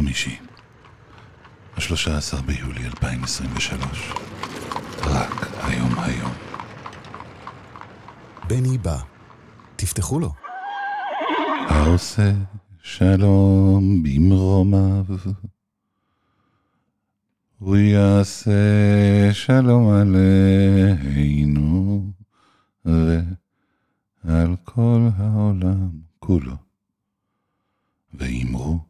חמישי, ה-13 ביולי 2023. רק היום היום. בני בא. תפתחו לו. העושה שלום במרומיו. הוא יעשה שלום עלינו ועל כל העולם כולו. ואמרו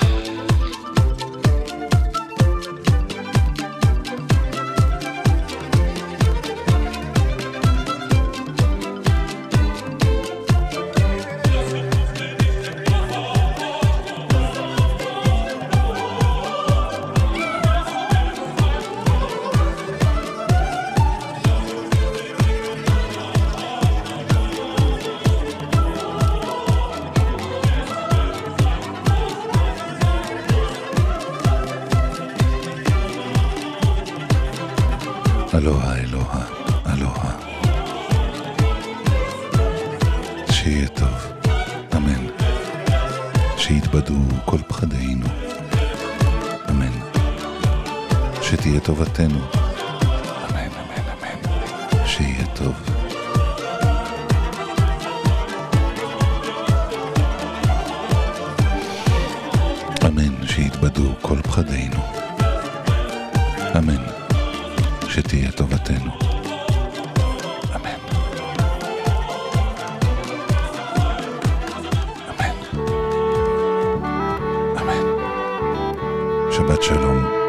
לטובתנו. אמן, אמן, אמן. שיהיה טוב. אמן שיתבדו כל פחדינו. אמן שתהיה טובתנו. שלום.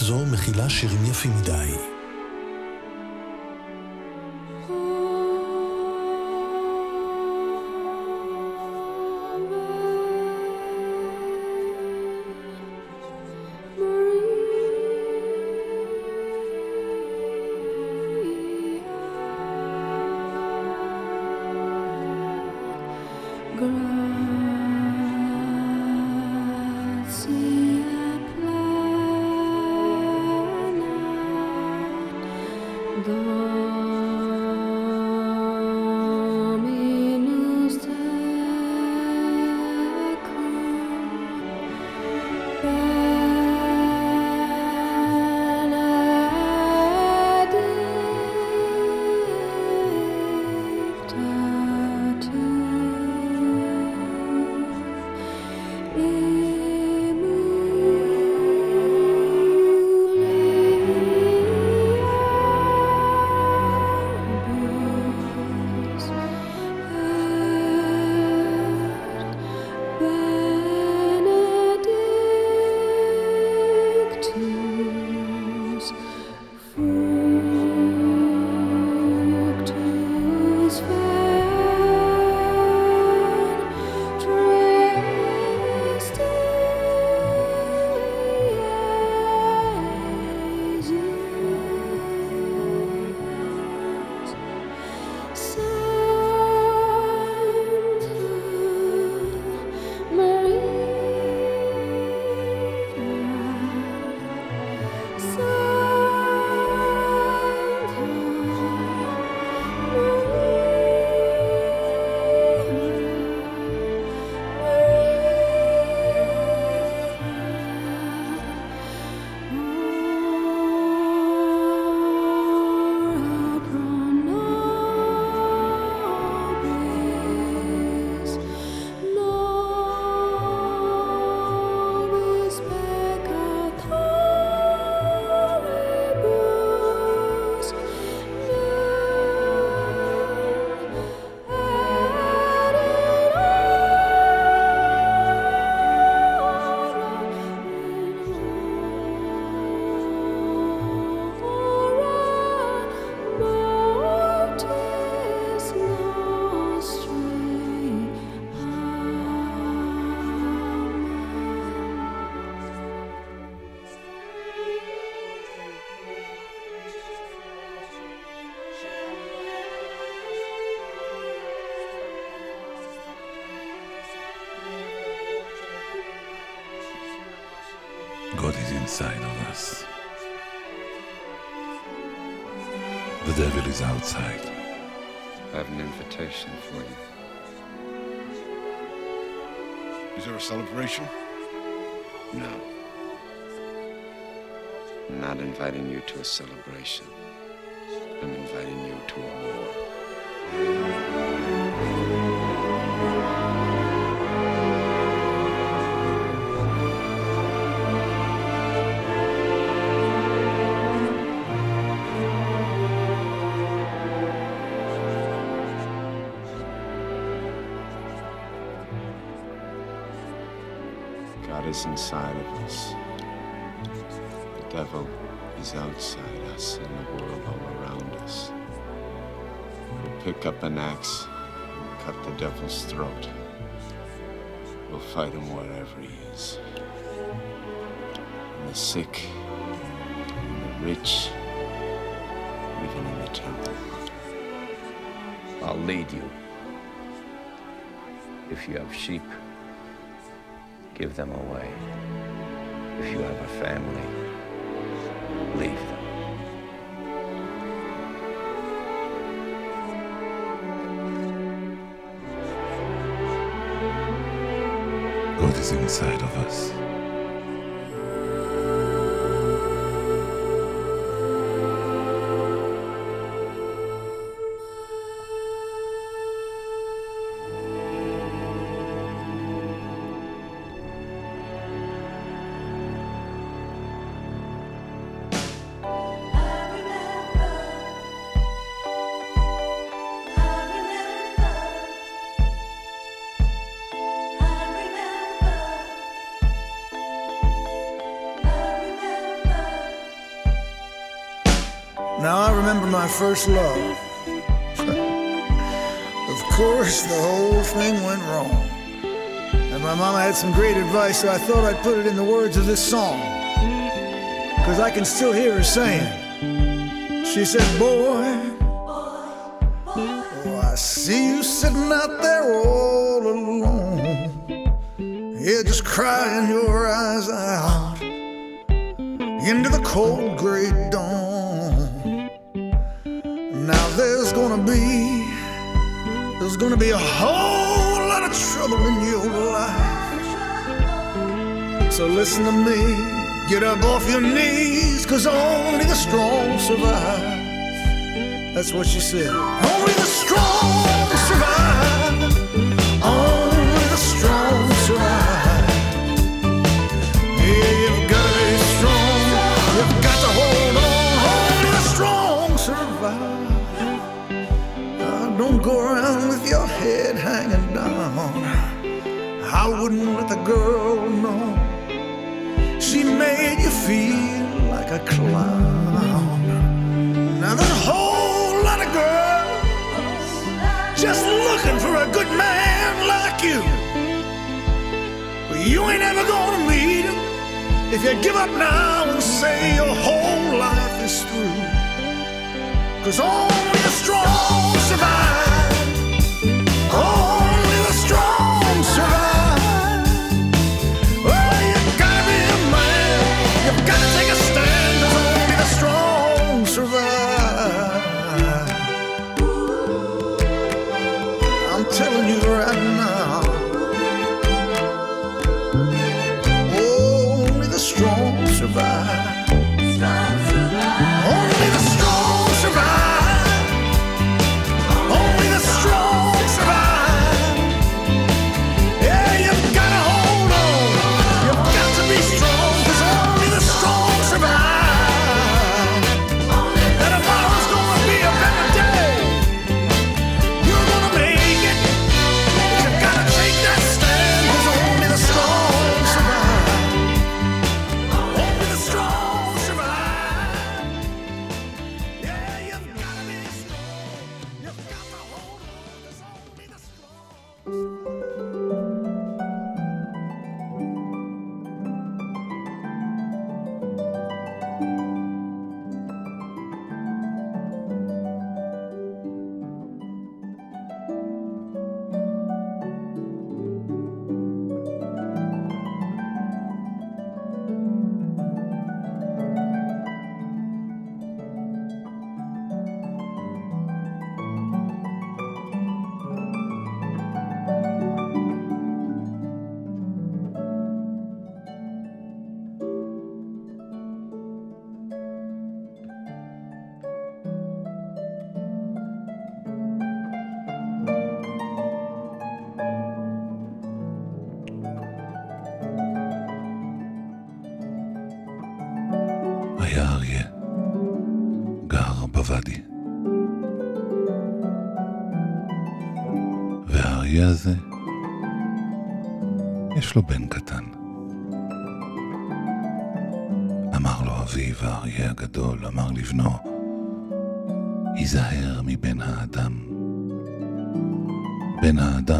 זו מכילה שירים יפים מדי. Is outside. I have an invitation for you. Is there a celebration? No. I'm not inviting you to a celebration. I'm inviting you to a war. God is inside of us. The devil is outside us and the world all around us. We'll pick up an axe and cut the devil's throat. We'll fight him wherever he is. In the sick, in the rich, even in the temple. I'll lead you. If you have sheep, give them away. If you have a family, leave them. God is inside of us. First love. of course, the whole thing went wrong. And my mama had some great advice, so I thought I'd put it in the words of this song. Because I can still hear her saying, She said, Boy, oh, I see you sitting out there all alone. Yeah, just crying your eyes out into the cold gray dawn. Now there's gonna be, there's gonna be a whole lot of trouble in your life. So listen to me, get up off your knees, cause only the strong survive. That's what she said. Only the strong head hanging down. I wouldn't let the girl know. She made you feel like a clown. Now there's a whole lot of girls just looking for a good man like you. But you ain't ever gonna meet him if you give up now and say your whole life is through. Cause only the strong survive.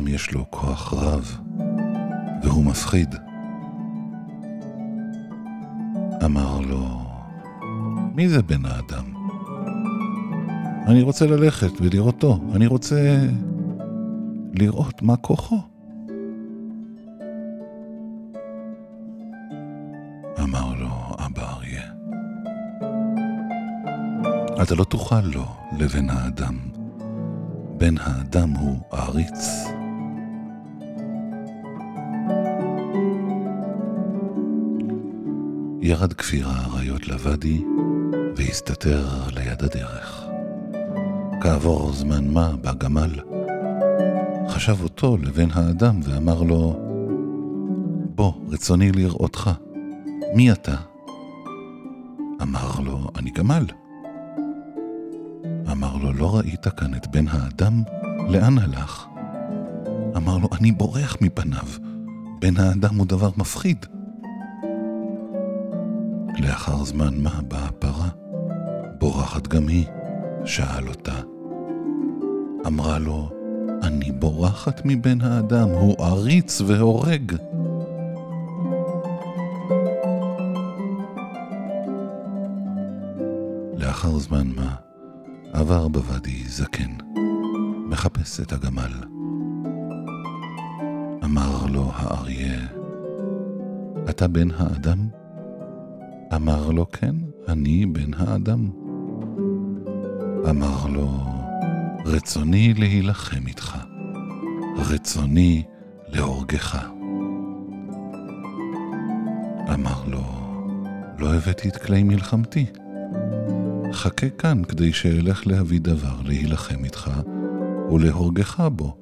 יש לו כוח רב, והוא מפחיד. אמר לו, מי זה בן האדם? אני רוצה ללכת ולראותו, אני רוצה לראות מה כוחו. אמר לו אבא אריה, אתה לא תוכל לו לבן האדם. בן האדם הוא עריץ. ירד כפיר האריות לוואדי והסתתר ליד הדרך. כעבור זמן מה בא גמל. חשב אותו לבן האדם ואמר לו, בוא, רצוני לראותך. מי אתה? אמר לו, אני גמל. אמר לו, לא ראית כאן את בן האדם? לאן הלך? אמר לו, אני בורח מפניו. בן האדם הוא דבר מפחיד. לאחר זמן מה באה פרה, בורחת גם היא? שאל אותה. אמרה לו, אני בורחת מבן האדם, הוא עריץ והורג. לאחר זמן מה, עבר בוואדי זקן, מחפש את הגמל. אמר לו האריה, אתה בן האדם? אמר לו, כן, אני בן האדם. אמר לו, רצוני להילחם איתך, רצוני להורגך. אמר לו, לא הבאתי את כלי מלחמתי. חכה כאן כדי שאלך להביא דבר להילחם איתך ולהורגך בו.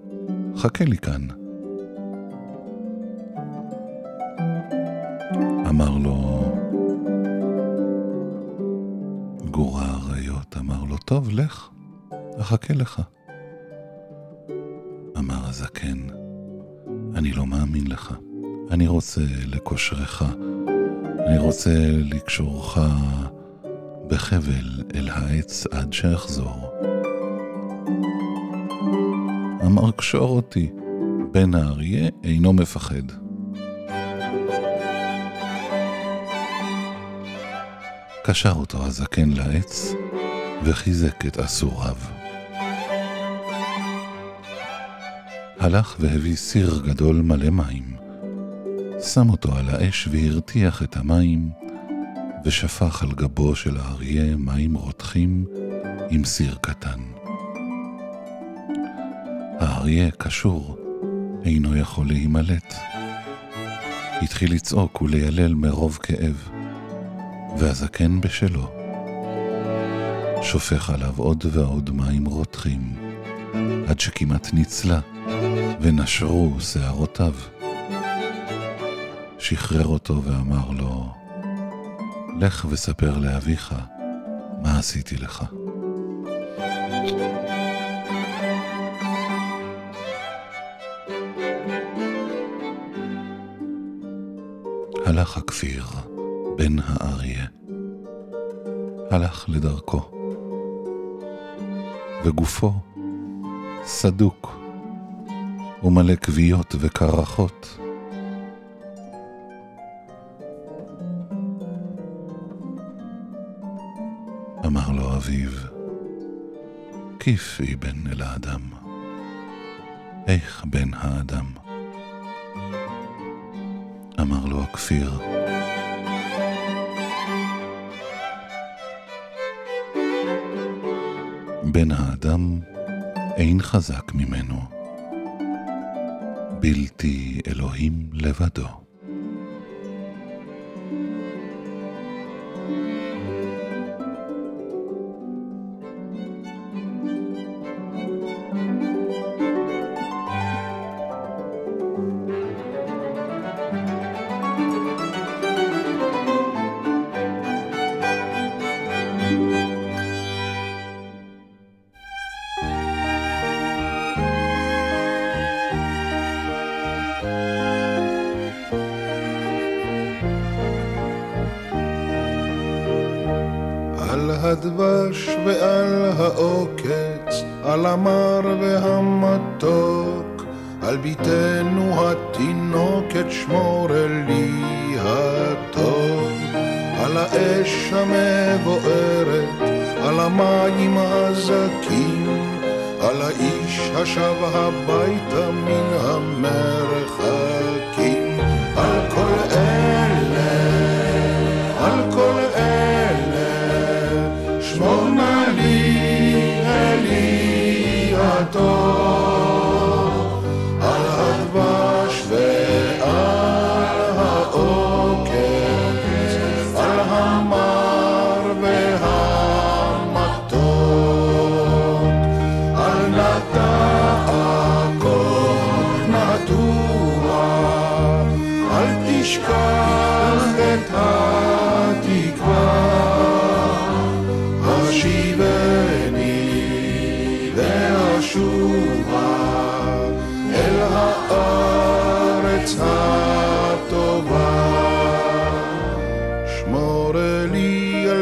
חכה לי כאן. אמר לו, טוב, לך, אחכה לך. אמר הזקן, אני לא מאמין לך. אני רוצה לקושרך, אני רוצה לקשורך בחבל אל העץ עד שאחזור. אמר קשור אותי, בן האריה אינו מפחד. קשר אותו הזקן לעץ וחיזק את אסוריו. הלך והביא סיר גדול מלא מים. שם אותו על האש והרתיח את המים, ושפך על גבו של האריה מים רותחים עם סיר קטן. האריה קשור, אינו יכול להימלט. התחיל לצעוק וליילל מרוב כאב, והזקן בשלו. שופך עליו עוד ועוד מים רותחים, עד שכמעט ניצלה, ונשרו שערותיו. שחרר אותו ואמר לו, לך וספר לאביך מה עשיתי לך. הלך הכפיר, בן האריה. הלך לדרכו, וגופו סדוק ומלא כוויות וקרחות. אמר לו אביו, כיף אבן אל האדם, איך בן האדם? אמר לו הכפיר, בן האדם אין חזק ממנו, בלתי אלוהים לבדו.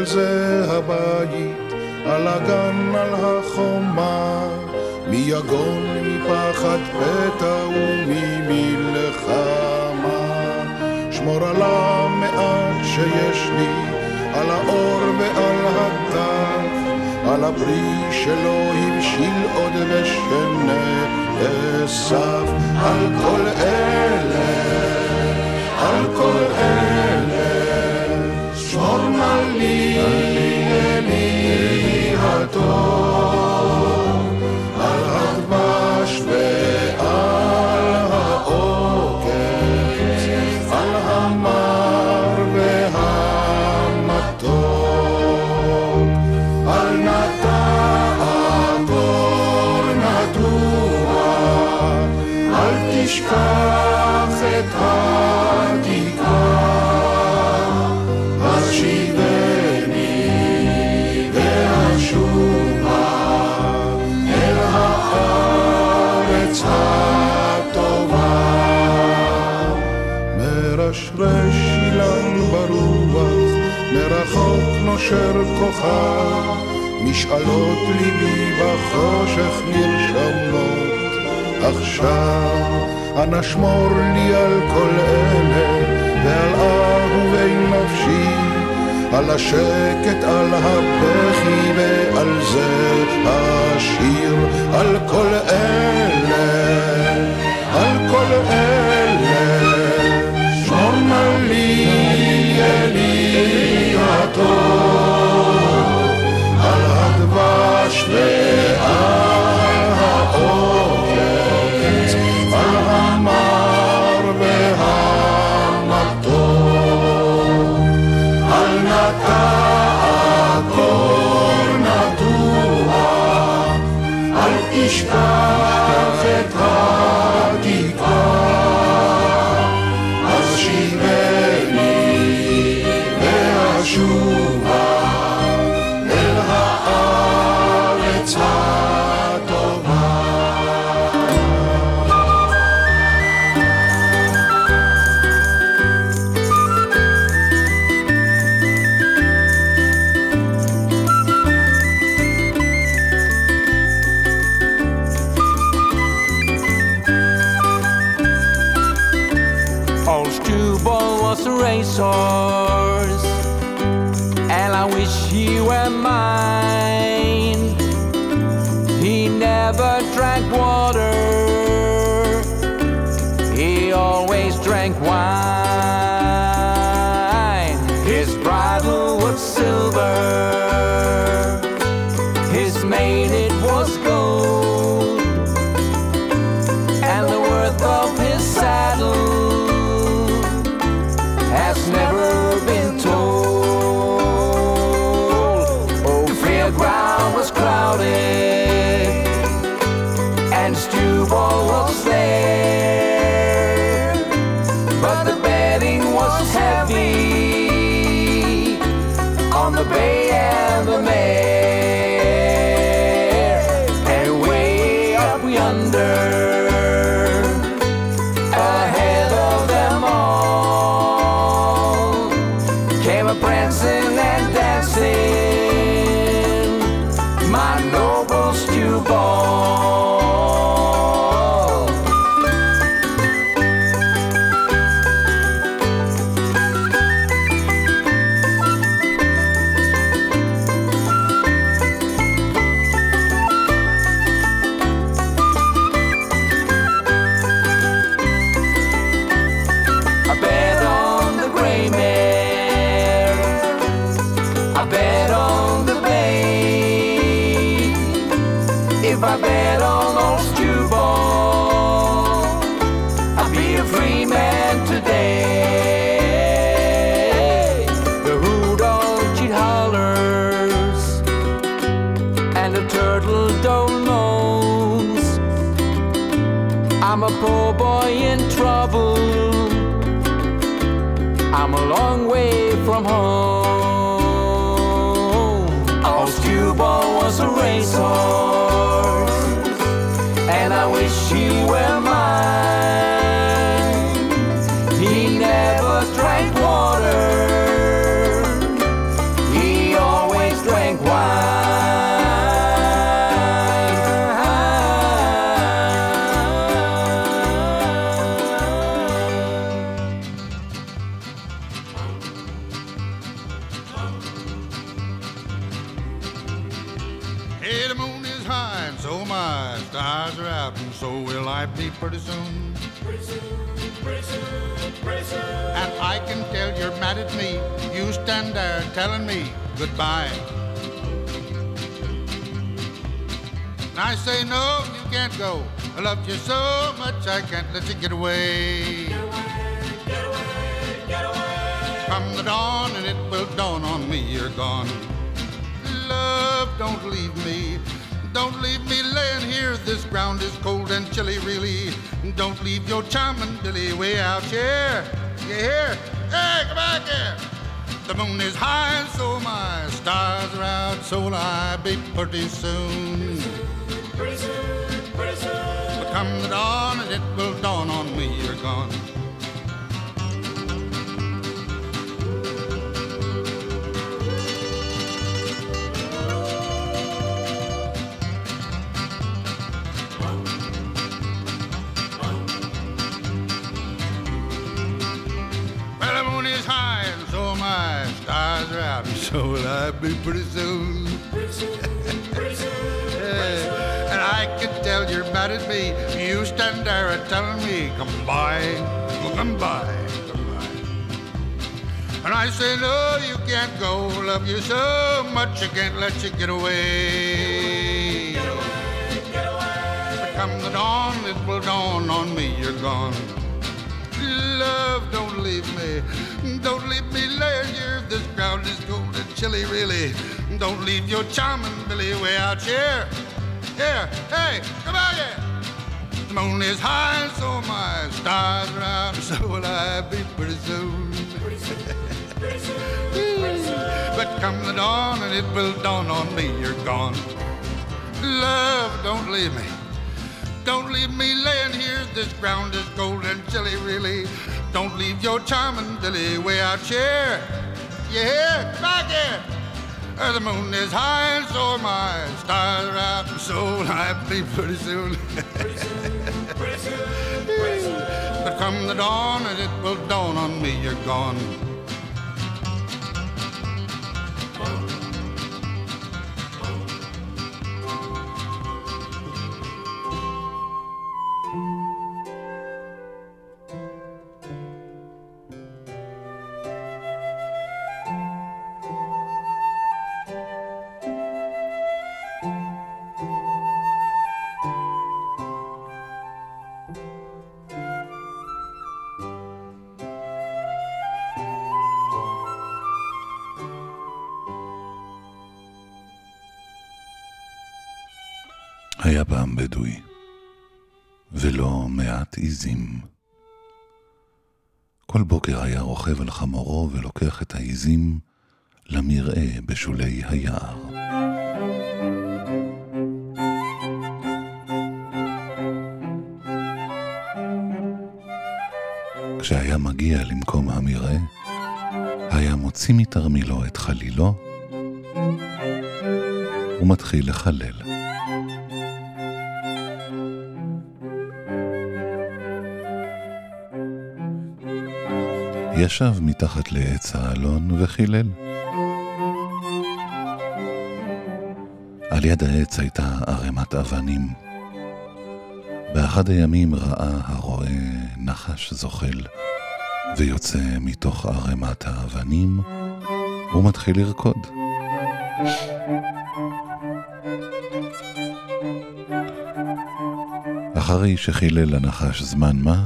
זה הבית, על הגן, על החומה, מיגון, מפחד פתע וממלחמה. שמור על המעט שיש לי, על האור ועל הטף, על הפרי שלא הבשיל עוד ושנאסף. על כל אלה, על כל אלה Eli, Eli, Eli, Eli, אשר כוחה משאלות ליבי בחושך נרשמות. עכשיו אנא שמור לי על כל אלה ועל אהובי נפשי, על השקט, על הבכי ועל זה השיר, על כל אלה, על כל אלה, שמור לי אלי הטוב. Yeah. dancing and dancing, my noble stewborn. Telling me goodbye. And I say, no, you can't go. I love you so much, I can't let you get away. Get away, get away, get away. Come the dawn, and it will dawn on me, you're gone. Love, don't leave me. Don't leave me laying here. This ground is cold and chilly, really. Don't leave your charming Billy way out here. You hear? Hey, come back here. The moon is high and so my stars are out. So will I be pretty soon. But come the dawn and it will dawn on me you're gone. Are out, and so will I be pretty soon. Yeah, And I can tell you're mad at me. You stand there and telling me, come by, come by, come by. And I say, no, you can't go. Love you so much, I can't let you get away. But come the dawn, it will dawn on me, you're gone. Love, don't leave me. Don't leave me laying here. This ground is cold chilly, really. Don't leave your charming Billy way out here. Here, hey, come out here. The moon is high, and so my stars are out, so will I be pretty soon. Hmm. but come the dawn, and it will dawn on me you're gone. Love, don't leave me. Don't leave me laying here. This ground is cold and chilly, really. Don't leave your charming Billy way out here. You hear? Back here. The moon is high and so am I. stars are out, and so will I be pretty soon. but come the dawn, and it will dawn on me you're gone. רוכב על חמורו ולוקח את העיזים למרעה בשולי היער. כשהיה מגיע למקום המרעה, היה מוציא מתרמילו את חלילו ומתחיל לחלל. ישב מתחת לעץ האלון וחילל. על יד העץ הייתה ערימת אבנים. באחד הימים ראה הרועה נחש זוחל, ויוצא מתוך ערימת האבנים, ומתחיל לרקוד. אחרי שחילל הנחש זמן מה,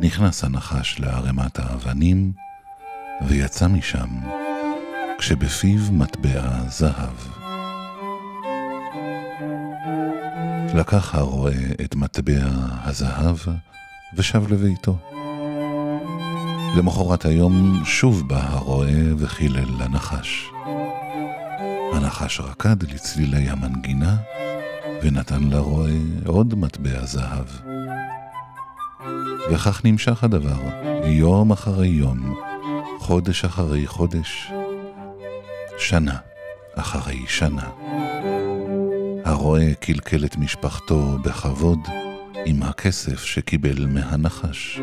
נכנס הנחש לערימת האבנים, ויצא משם, כשבפיו מטבע זהב. לקח הרועה את מטבע הזהב, ושב לביתו. למחרת היום שוב בא הרועה וחילל לנחש. הנחש רקד לצלילי המנגינה, ונתן לרועה עוד מטבע זהב. וכך נמשך הדבר, יום אחרי יום, חודש אחרי חודש, שנה אחרי שנה. הרועה קלקל את משפחתו בכבוד עם הכסף שקיבל מהנחש.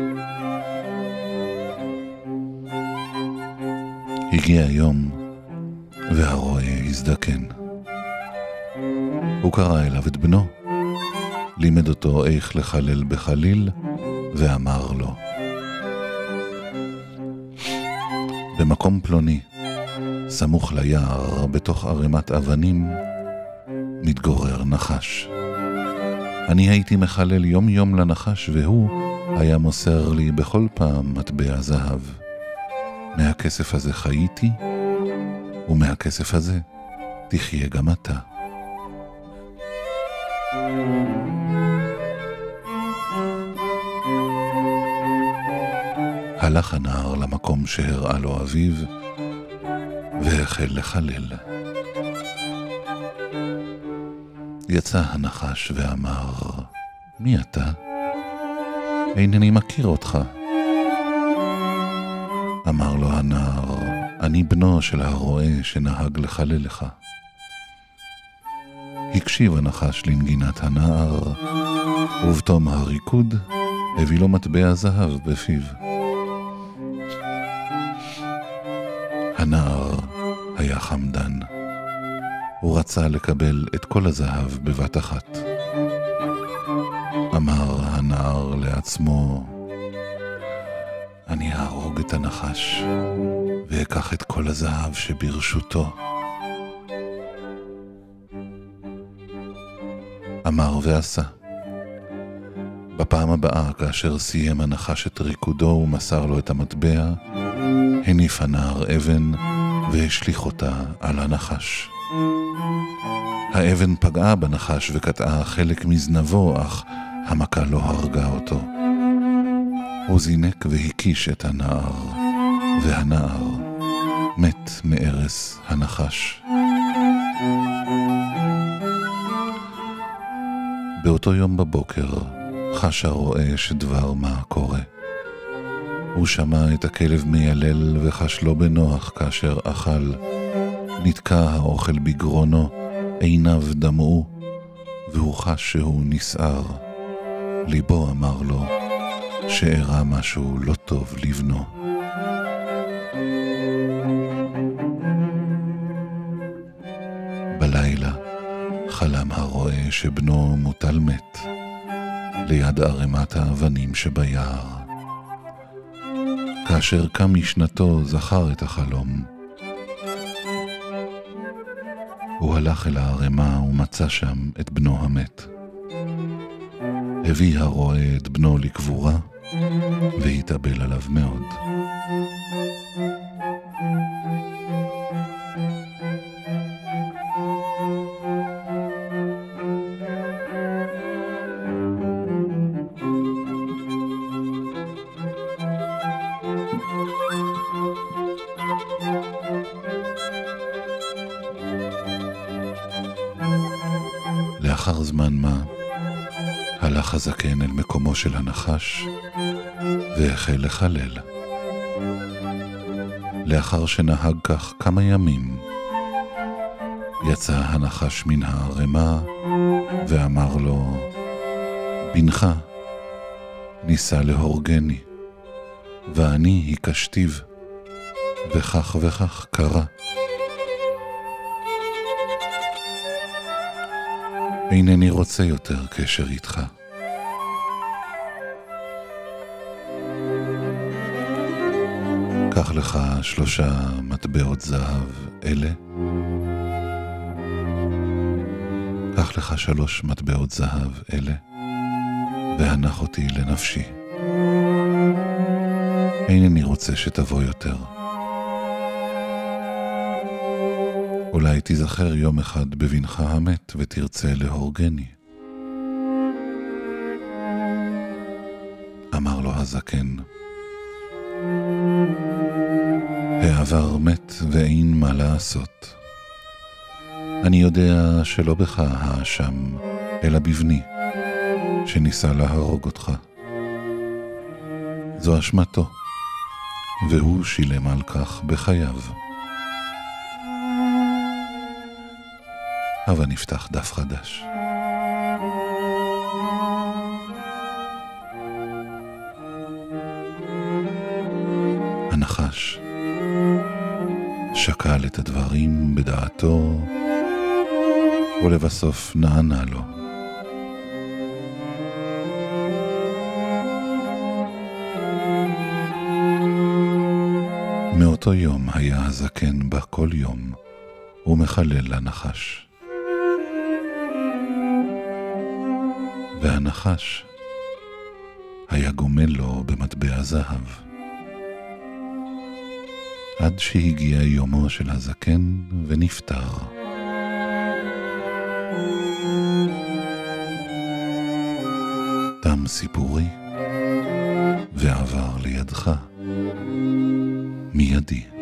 הגיע יום, והרועה הזדקן. הוא קרא אליו את בנו, לימד אותו איך לחלל בחליל, ואמר לו, במקום פלוני, סמוך ליער, בתוך ערימת אבנים, מתגורר נחש. אני הייתי מחלל יום-יום לנחש, והוא היה מוסר לי בכל פעם מטבע זהב. מהכסף הזה חייתי, ומהכסף הזה תחיה גם אתה. הלך הנער למקום שהראה לו אביו, והחל לחלל. יצא הנחש ואמר, מי אתה? אינני מכיר אותך. אמר לו הנער, אני בנו של הרועה שנהג לחלל לך. הקשיב הנחש לנגינת הנער, ובתום הריקוד הביא לו מטבע זהב בפיו. היה חמדן. הוא רצה לקבל את כל הזהב בבת אחת. אמר הנער לעצמו, אני אהרוג את הנחש, ואקח את כל הזהב שברשותו. אמר ועשה. בפעם הבאה, כאשר סיים הנחש את ריקודו ומסר לו את המטבע, הניף הנער אבן והשליך אותה על הנחש. האבן פגעה בנחש וקטעה חלק מזנבו, אך המכה לא הרגה אותו. הוא זינק והקיש את הנער, והנער מת מארס הנחש. באותו יום בבוקר חש הרועה שדבר מה קורה. הוא שמע את הכלב מיילל וחש לא בנוח כאשר אכל. נתקע האוכל בגרונו, עיניו דמעו, והוא חש שהוא נסער. ליבו אמר לו שאירע משהו לא טוב לבנו. בלילה חלם הרועה שבנו מוטל מת ליד ערימת האבנים שביער. כאשר קם משנתו זכר את החלום. הוא הלך אל הערימה ומצא שם את בנו המת. הביא הרועה את בנו לקבורה, והתאבל עליו מאוד. הזקן אל מקומו של הנחש, והחל לחלל. לאחר שנהג כך כמה ימים, יצא הנחש מן הערימה, ואמר לו, בנך ניסה להורגני, ואני הקשתיו, וכך וכך קרה. אינני רוצה יותר קשר איתך. קח לך שלושה מטבעות זהב אלה. קח לך שלוש מטבעות זהב אלה, והנח אותי לנפשי. אינני רוצה שתבוא יותר. אולי תיזכר יום אחד בבנך המת ותרצה להורגני. אמר לו הזקן, העבר מת ואין מה לעשות. אני יודע שלא בך האשם, אלא בבני, שניסה להרוג אותך. זו אשמתו, והוא שילם על כך בחייו. הבה נפתח דף חדש. הנחש שקל את הדברים בדעתו ולבסוף נענה לו. מאותו יום היה הזקן בא כל יום ומחלל לנחש. והנחש היה גומל לו במטבע זהב. עד שהגיע יומו של הזקן ונפטר. תם סיפורי ועבר לידך מידי.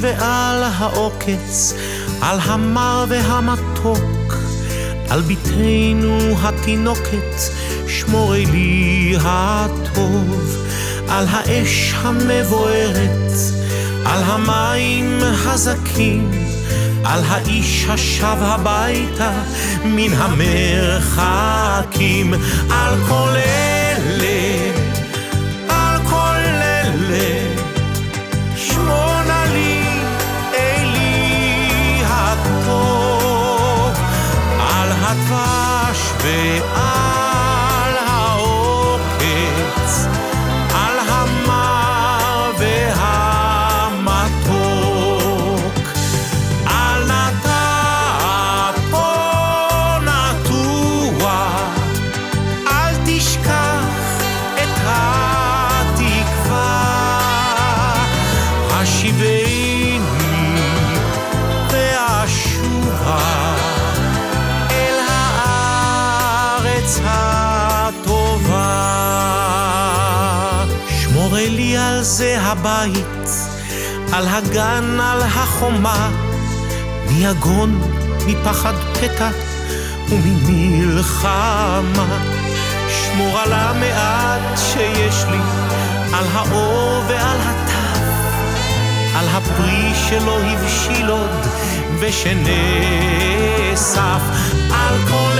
ועל העוקץ, על המר והמתוק, על בתנו התינוקת, שמורי לי הטוב, על האש המבוערת, על המים הזכים, על האיש השב הביתה מן המרחקים, על כל אלה, על הגן, על החומה, מיגון, מפחד פתע וממלחמה. שמור על המעט שיש לי, על האור ועל הטף. על הפרי שלא הבשיל עוד ושנאסף על כל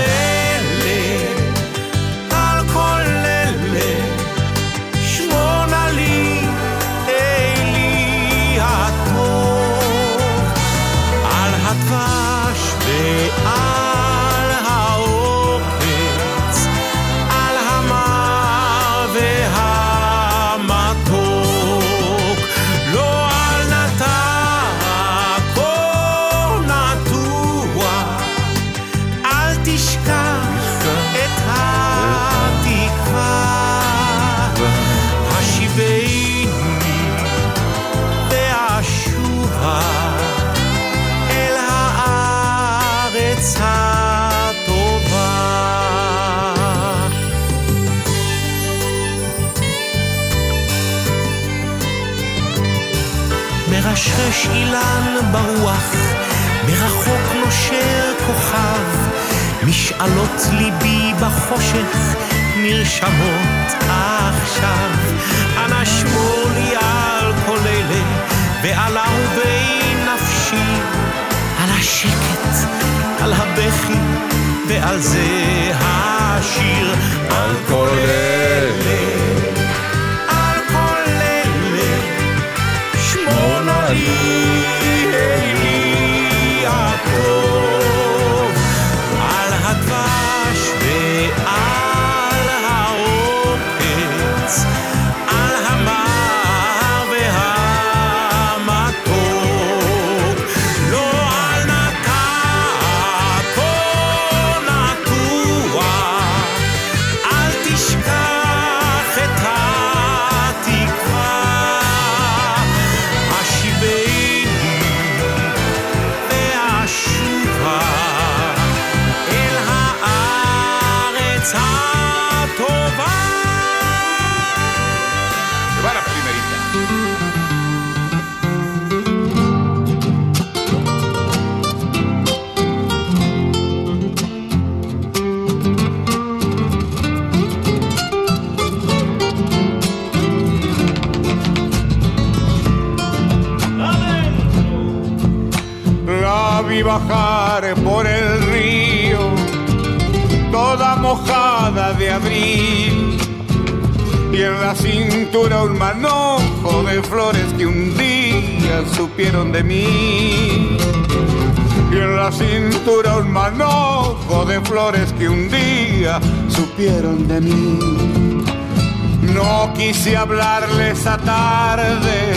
מרשרש אילן ברוח, מרחוק נושר כוכב, משאלות ליבי בחושך נרשמות עכשיו. אנא שמור לי על כל אלה, ועל אהובי נפשי, על השקט, על הבכי, ועל זה השיר, על כל אלה, you. Y en la cintura un manojo de flores que un día supieron de mí. Y en la cintura un manojo de flores que un día supieron de mí. No quise hablarles esa tarde,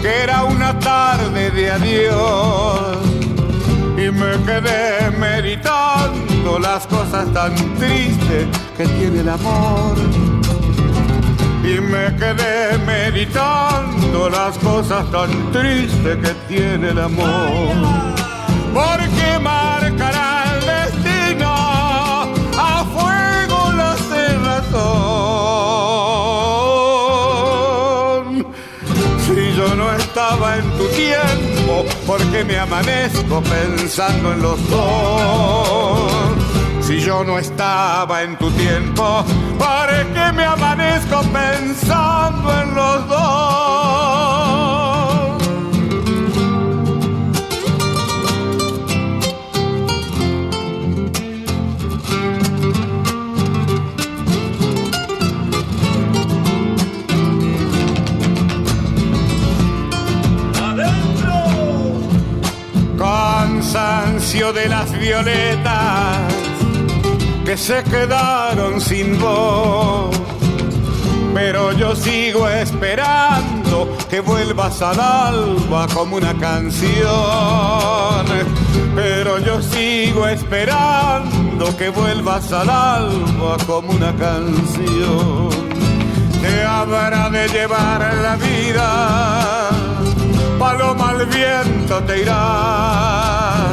que era una tarde de adiós. Y me quedé meditando las cosas tan tristes que tiene el amor. Y me quedé meditando las cosas tan tristes que tiene el amor. Porque marcará el destino a fuego la cerrazón. Si yo no estaba en tu tiempo, porque me amanezco pensando en los dos. Si yo no estaba en tu tiempo, ¿para qué me amanezco pensando en los dos? Cansancio de las violetas que se quedaron sin voz. Pero yo sigo esperando que vuelvas al alba como una canción. Pero yo sigo esperando que vuelvas al alba como una canción. Te habrá de llevar la vida, paloma al viento te irás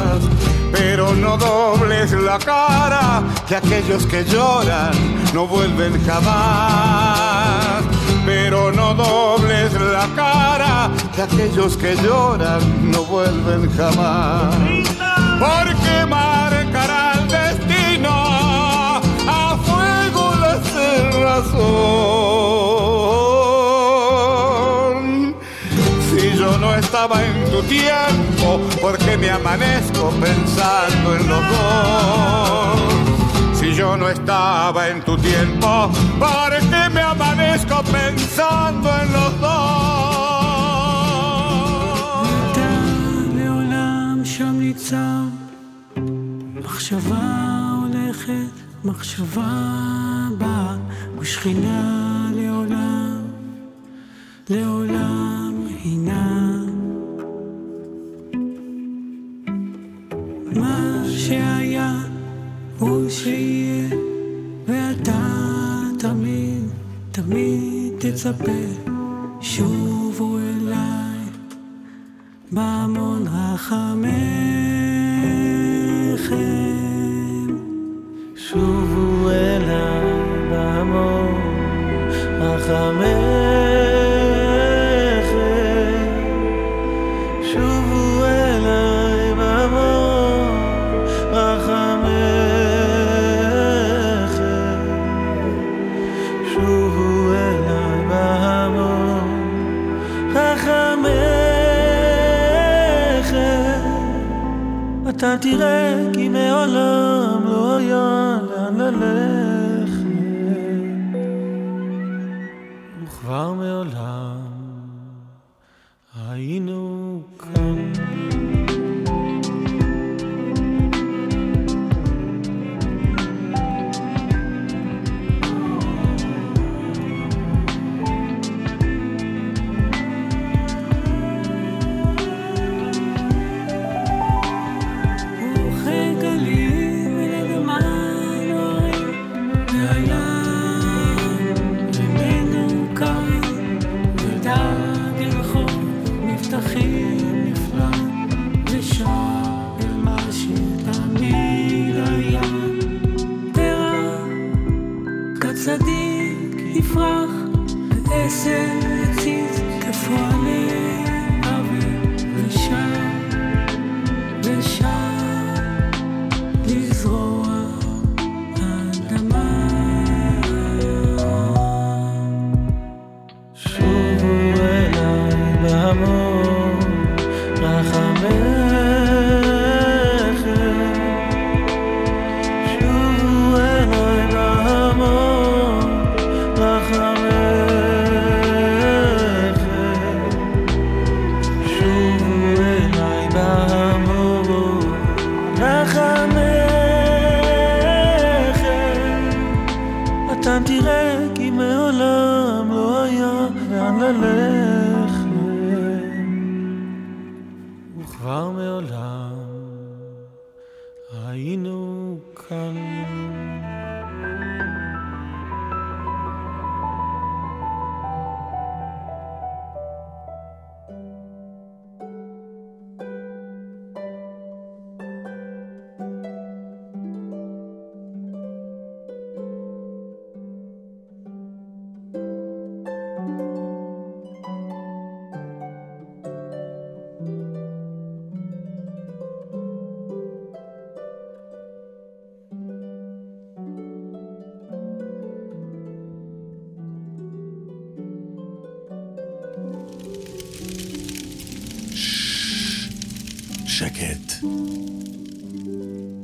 pero no dobles la cara, que aquellos que lloran no vuelven jamás. Pero no dobles la cara, que aquellos que lloran no vuelven jamás. Porque marcará el destino a fuego la cerrazón. estaba en tu tiempo, porque me amanezco pensando en los dos. Si yo no estaba en tu tiempo, ¿para qué me amanezco pensando en los dos? לעולם שם ניצב, מחשבה הולכת, מחשבה באה, ושכינה לעולם, לעולם הינה. מה שהיה הוא שיהיה, ואתה תמיד, תמיד תצפה, שובו אליי, בהמון רחמיכם. שובו אליי בהמון רחמיכם. אתה תראה כי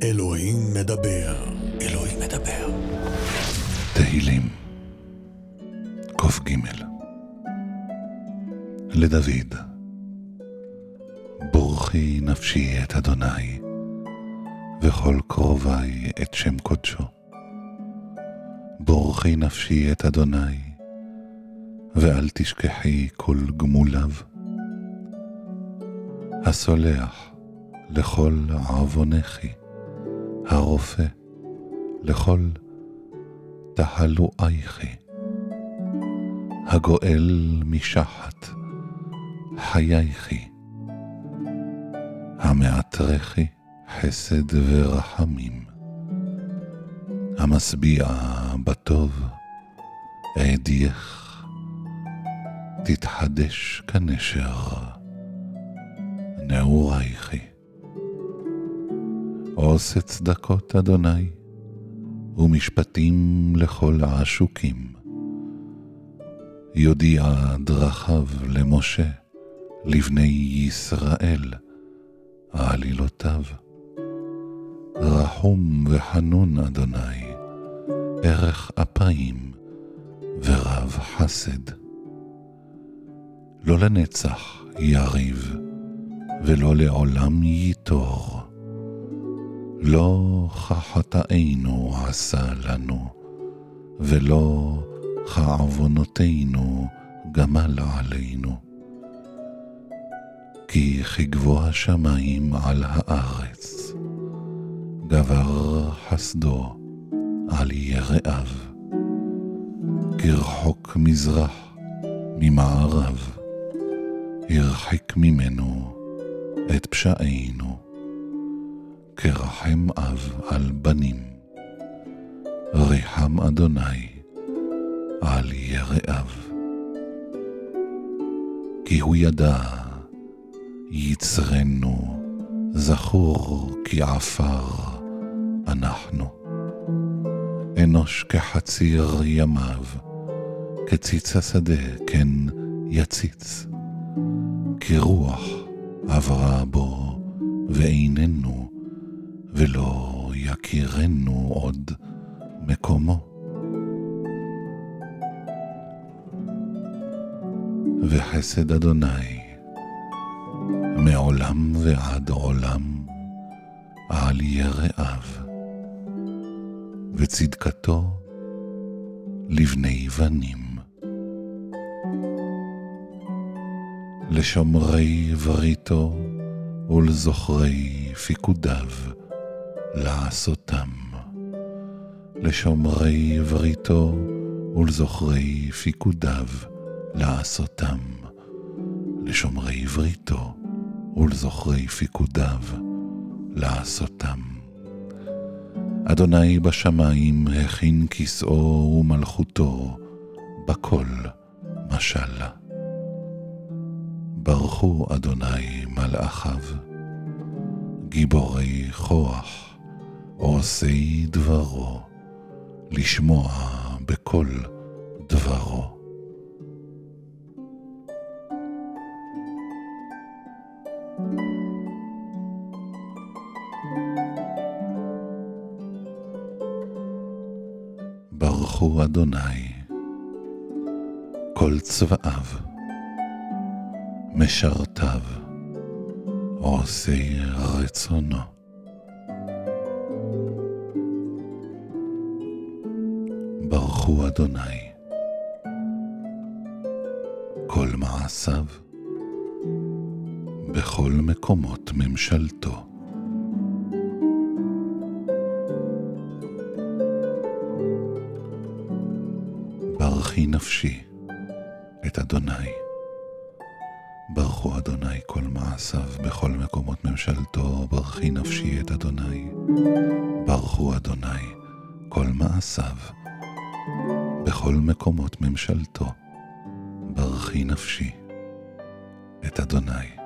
אלוהים מדבר. אלוהים מדבר. תהילים, קג לדוד, בורכי נפשי את אדוני, וכל קרובי את שם קודשו. בורכי נפשי את אדוני, ואל תשכחי כל גמוליו. הסולח לכל עוונך, הרופא לכל תהלואייך, הגואל משחת חייכי, המעטרכי חסד ורחמים, המשביע בטוב אעדייך, תתחדש כנשר. נעורייכי. עושה צדקות אדוני, ומשפטים לכל העשוקים. יודיע דרכיו למשה, לבני ישראל, עלילותיו. רחום וחנון אדוני, ערך אפיים ורב חסד. לא לנצח יריב, ולא לעולם ייטור. לא כחטאינו עשה לנו, ולא כעוונותינו גמל עלינו. כי כגבוה השמיים על הארץ, גבר חסדו על יראיו, כרחוק מזרח ממערב, הרחיק ממנו את פשעינו, כרחם אב על בנים, ריחם אדוני על יראיו. כי הוא ידע, יצרנו, זכור כי עפר אנחנו. אנוש כחציר ימיו, כציץ השדה כן יציץ, כרוח עברה בו ואיננו, ולא יכירנו עוד מקומו. וחסד אדוני מעולם ועד עולם על יראיו, וצדקתו לבני בנים. לשומרי בריתו ולזוכרי פיקודיו לעשותם. לשומרי בריתו ולזוכרי פיקודיו לעשותם. לשומרי בריתו ולזוכרי פיקודיו לעשותם. אדוני בשמיים הכין כסאו ומלכותו בכל משלה. ברכו אדוני מלאכיו, גיבורי כוח, עושי דברו, לשמוע בכל דברו. ברכו אדוני, כל צבאיו, משרתיו, עושי רצונו. ברכו אדוני. כל מעשיו, בכל מקומות ממשלתו. ברכי נפשי את אדוני. ברכו אדוני כל מעשיו בכל מקומות ממשלתו, ברכי נפשי את אדוני. ברכו אדוני כל מעשיו בכל מקומות ממשלתו. ברכי נפשי את אדוני.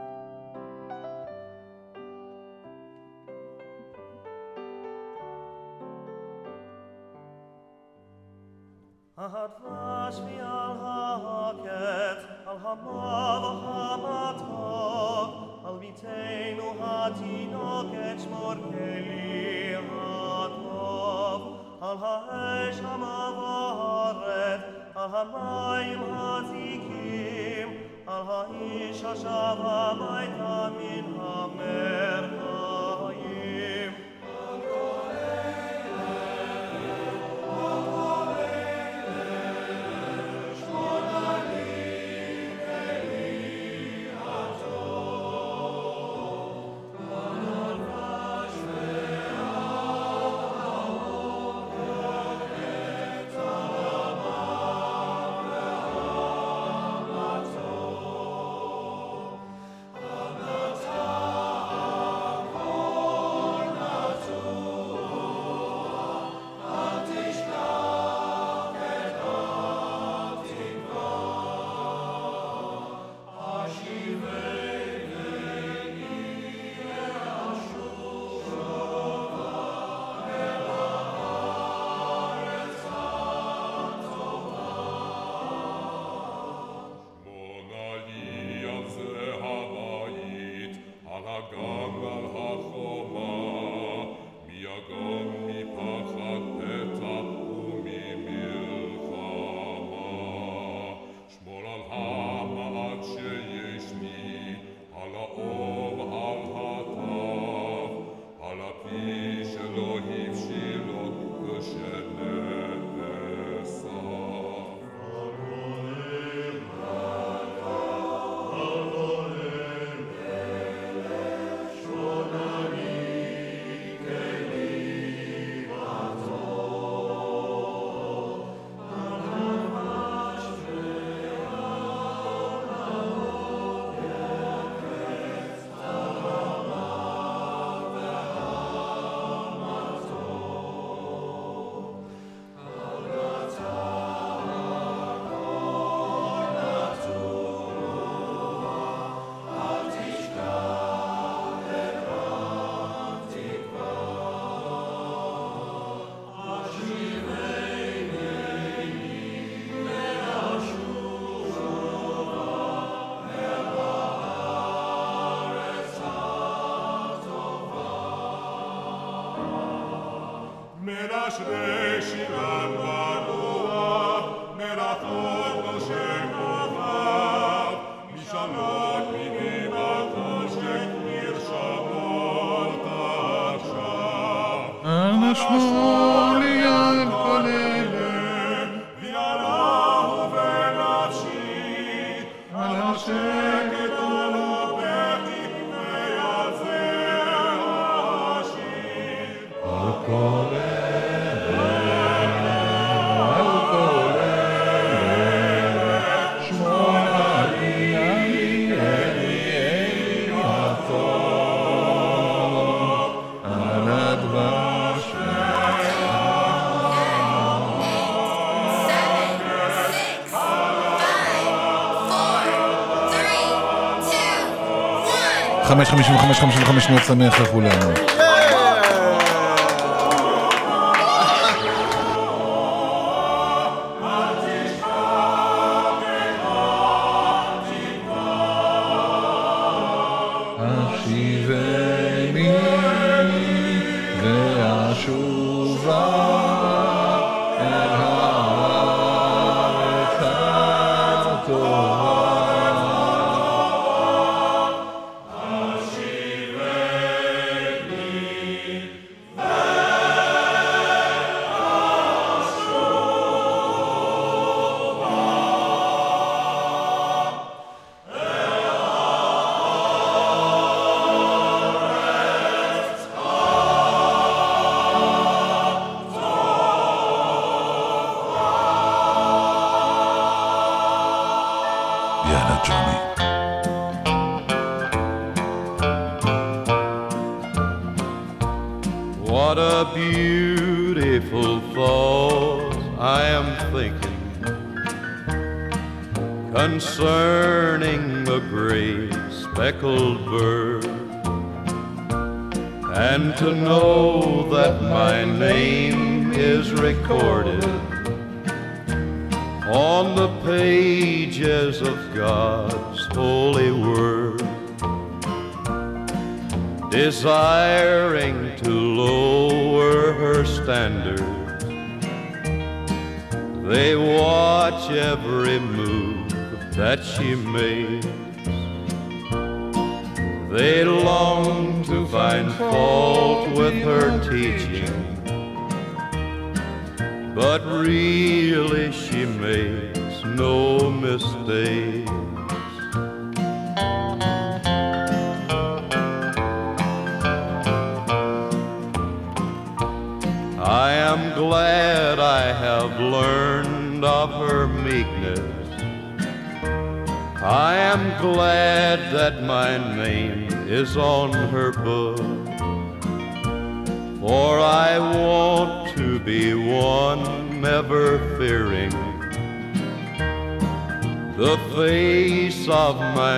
55, 55, 55 שניות שמח לכולנו.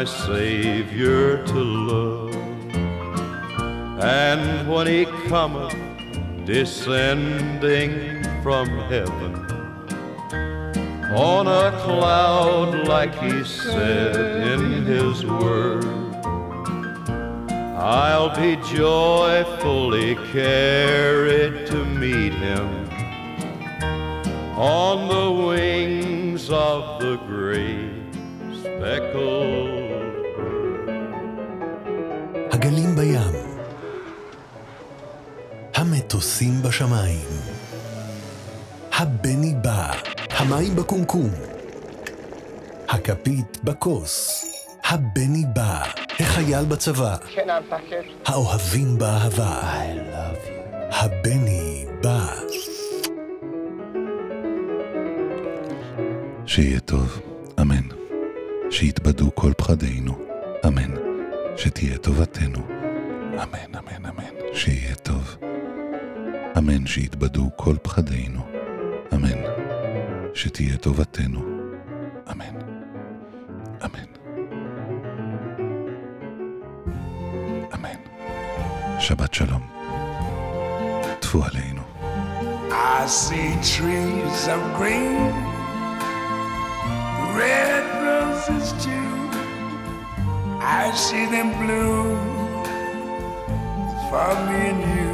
My Savior to love. And when he cometh descending from heaven on a cloud like he said in his word. I'll be joyfully carried to meet him on the wings of the great speckled המטוסים בשמיים, הבני בא, המים בקומקום, הכפית בכוס, הבני בא, החייל בצבא, האוהבים באהבה, הבני בא. שיהיה טוב, אמן. שיתבדו כל פחדינו, אמן. שתהיה טובתנו, אמן, אמן, אמן. שיהיה טוב. אמן שיתבדו כל פחדינו, אמן. שתהיה טובתנו, אמן. אמן. אמן. שבת שלום. טפו עלינו. I see trees of green, red roses too. I see them bloom for me and you.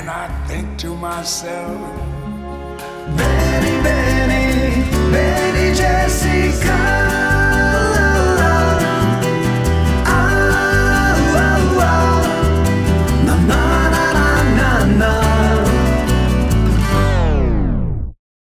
And I think to myself, Benny, Benny, Benny Jessica.